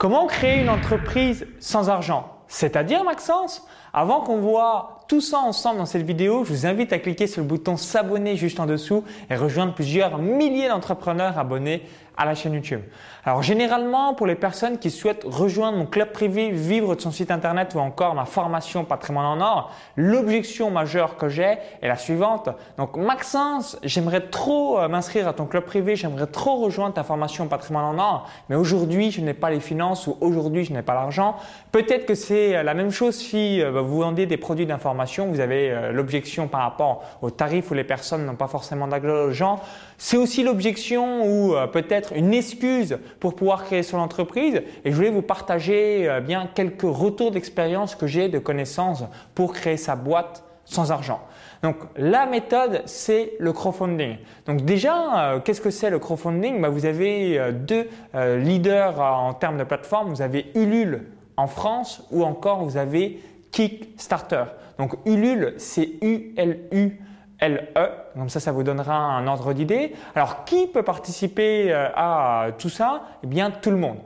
Comment créer une entreprise sans argent? C'est-à-dire, Maxence, avant qu'on voit tout ça ensemble dans cette vidéo, je vous invite à cliquer sur le bouton s'abonner juste en dessous et rejoindre plusieurs milliers d'entrepreneurs abonnés à la chaîne YouTube. Alors généralement, pour les personnes qui souhaitent rejoindre mon club privé, vivre de son site internet ou encore ma formation patrimoine en or, l'objection majeure que j'ai est la suivante. Donc Maxence, j'aimerais trop euh, m'inscrire à ton club privé, j'aimerais trop rejoindre ta formation patrimoine en or, mais aujourd'hui je n'ai pas les finances ou aujourd'hui je n'ai pas l'argent. Peut-être que c'est euh, la même chose si euh, vous vendez des produits d'information, vous avez l'objection par rapport aux tarifs où les personnes n'ont pas forcément d'argent. C'est aussi l'objection ou peut-être une excuse pour pouvoir créer son entreprise et je voulais vous partager euh, bien quelques retours d'expérience que j'ai de connaissances pour créer sa boîte sans argent. Donc la méthode, c'est le crowdfunding. Donc déjà, euh, qu'est-ce que c'est le crowdfunding? Bah, Vous avez euh, deux leaders en termes de plateforme. Vous avez Ulule en France ou encore vous avez Kickstarter. Donc Ulule, c'est U-L-U. LE. Comme ça, ça vous donnera un ordre d'idée. Alors, qui peut participer euh, à tout ça? Eh bien, tout le monde.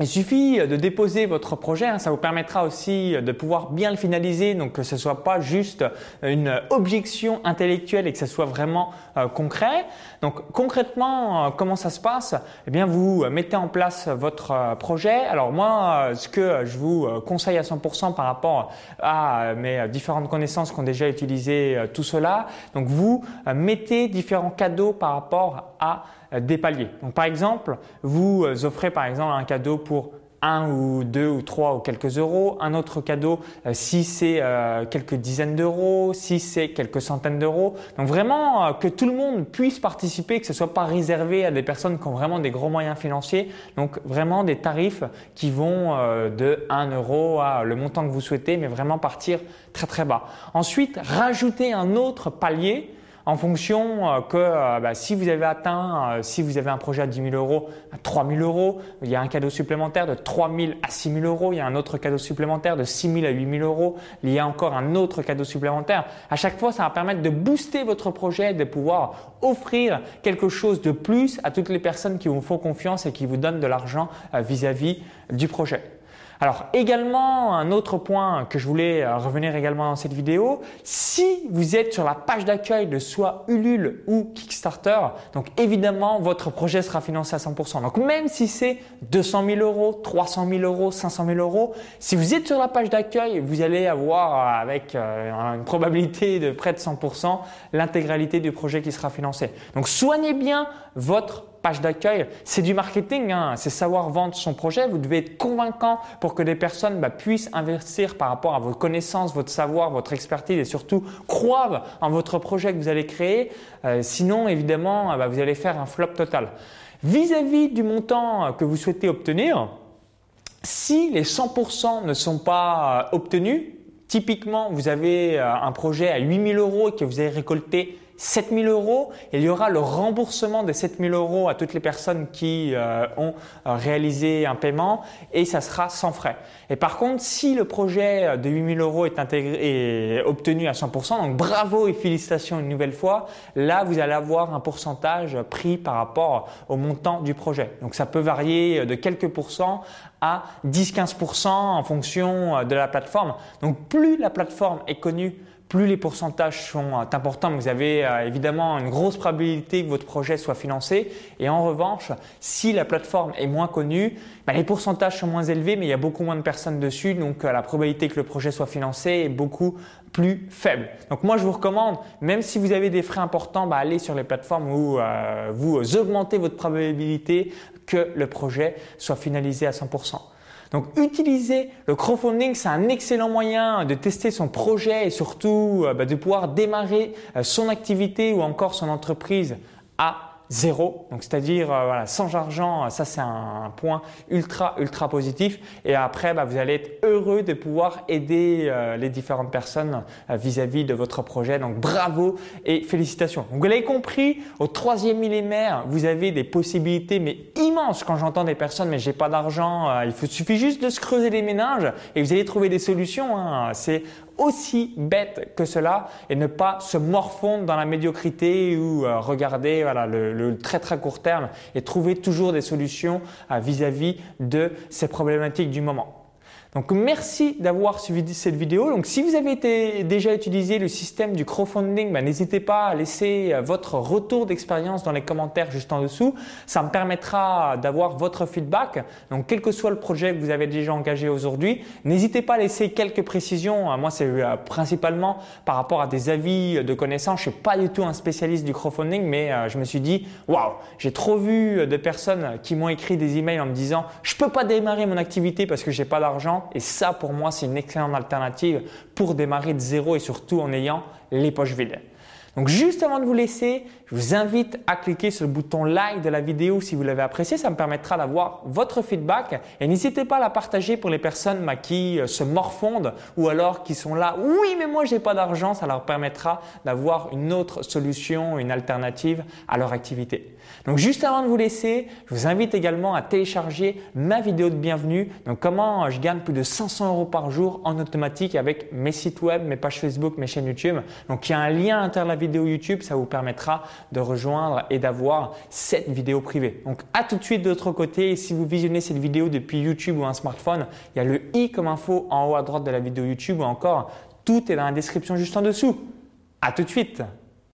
Il suffit de déposer votre projet, hein, ça vous permettra aussi de pouvoir bien le finaliser, donc que ce soit pas juste une objection intellectuelle et que ce soit vraiment euh, concret. Donc concrètement, euh, comment ça se passe? Eh bien, vous mettez en place votre euh, projet. Alors moi, ce que je vous conseille à 100% par rapport à mes différentes connaissances qui ont déjà utilisé tout cela, donc vous mettez différents cadeaux par rapport à des paliers. Donc par exemple, vous euh, offrez par exemple un cadeau pour un ou deux ou trois ou quelques euros, un autre cadeau euh, si c'est quelques dizaines d'euros, si c'est quelques centaines d'euros. Donc vraiment que tout le monde puisse participer, que ce soit pas réservé à des personnes qui ont vraiment des gros moyens financiers. Donc vraiment des tarifs qui vont de 1 euro à le montant que vous souhaitez, mais vraiment partir très très bas. Ensuite, rajouter un autre palier en fonction euh, que euh, bah, si vous avez atteint, euh, si vous avez un projet à 10 000 euros, à 3 000 euros, il y a un cadeau supplémentaire de 3 000 à 6 000 euros, il y a un autre cadeau supplémentaire de 6 000 à 8 000 euros, il y a encore un autre cadeau supplémentaire. À chaque fois, ça va permettre de booster votre projet, de pouvoir offrir quelque chose de plus à toutes les personnes qui vous font confiance et qui vous donnent de l'argent vis-à-vis du projet. Alors également, un autre point que je voulais euh, revenir également dans cette vidéo, si vous êtes sur la page d'accueil de soit Ulule ou Kickstarter, donc évidemment votre projet sera financé à 100%. Donc même si c'est 200 000 euros, 300 000 euros, 500 000 euros, si vous êtes sur la page d'accueil, vous allez avoir euh, avec euh, une probabilité de près de 100% l'intégralité du projet qui sera financé. Donc soignez bien votre page d'accueil. C'est du marketing, hein. c'est savoir vendre son projet. Vous devez être convaincant pour que des personnes bah, puissent investir par rapport à vos connaissances, votre savoir, votre expertise et surtout croire en votre projet que vous allez créer. Euh, sinon, évidemment, bah, vous allez faire un flop total. Vis-à-vis du montant que vous souhaitez obtenir, si les 100% ne sont pas euh, obtenus, typiquement vous avez euh, un projet à 8000 euros et que vous avez récolté 7000 euros. Il y aura le remboursement de 7000 euros à toutes les personnes qui euh, ont euh, réalisé un paiement et ça sera sans frais. Et par contre, si le projet de 8000 euros est, intégré, est obtenu à 100%, donc bravo et félicitations une nouvelle fois, là vous allez avoir un pourcentage pris par rapport au montant du projet. Donc ça peut varier de quelques pourcents à 10-15% en fonction de la plateforme. Donc plus la plateforme est connue, plus les pourcentages sont euh, importants, vous avez euh, évidemment une grosse probabilité que votre projet soit financé. Et en revanche, si la plateforme est moins connue, bah, les pourcentages sont moins élevés, mais il y a beaucoup moins de personnes dessus, donc euh, la probabilité que le projet soit financé est beaucoup plus faible. Donc moi, je vous recommande, même si vous avez des frais importants, bah, allez sur les plateformes où vous augmentez votre probabilité que le projet soit finalisé à 100%. Donc utiliser le crowdfunding, c'est un excellent moyen de tester son projet et surtout euh, bah, de pouvoir démarrer euh, son activité ou encore son entreprise à zéro, donc c'est-à-dire euh, voilà, sans argent, ça c'est un, point ultra ultra positif. Et après, bah, vous allez être heureux de pouvoir aider euh, les différentes personnes euh, vis-à-vis de votre projet. Donc bravo et félicitations. Vous l'avez compris, au troisième millénaire, vous avez des possibilités mais immenses. Quand j'entends des personnes, mais j'ai pas d'argent, il suffit juste de se creuser les ménages et vous allez trouver des solutions. Hein. C'est aussi bête que cela et ne pas se morfondre dans la médiocrité ou euh, regarder le, très très court terme et trouver toujours des solutions vis à -vis de ces problématiques du moment. Donc merci d'avoir suivi cette vidéo. Donc si vous avez déjà utilisé le système du crowdfunding, ben, n'hésitez pas à laisser euh, votre retour d'expérience dans les commentaires juste en dessous. Ça me permettra d'avoir votre feedback. Donc quel que soit le projet que vous avez déjà engagé aujourd'hui, n'hésitez pas à laisser quelques précisions. Moi c'est euh, principalement par rapport à des avis de connaissances. Je suis pas du tout un spécialiste du crowdfunding, mais euh, je me suis dit waouh, j'ai trop vu de personnes qui m'ont écrit des emails en me disant je peux pas démarrer mon activité parce que j'ai pas d'argent et ça, pour moi, c'est une excellente alternative pour démarrer de zéro et surtout en ayant les poches vides. Donc juste avant de vous laisser, je vous invite à cliquer sur le bouton like de la vidéo si vous l'avez apprécié. Ça me permettra d'avoir votre feedback et n'hésitez pas à la partager pour les personnes bah, qui euh, se morfondent ou alors qui sont là. Oui, mais moi j'ai pas d'argent. Ça leur permettra d'avoir une autre solution, une alternative à leur activité. Donc juste avant de vous laisser, je vous invite également à télécharger ma vidéo de bienvenue. Donc comment je gagne plus de 500 euros par jour en automatique avec mes sites web, mes pages Facebook, mes chaînes YouTube. Donc il y a un lien à l'intérieur de la vidéo YouTube, ça vous permettra de rejoindre et d'avoir cette vidéo privée. Donc à tout de suite de l'autre côté, si vous visionnez cette vidéo depuis YouTube ou un smartphone, il y a le i comme info en haut à droite de la vidéo YouTube ou encore tout est dans la description juste en dessous. À tout de suite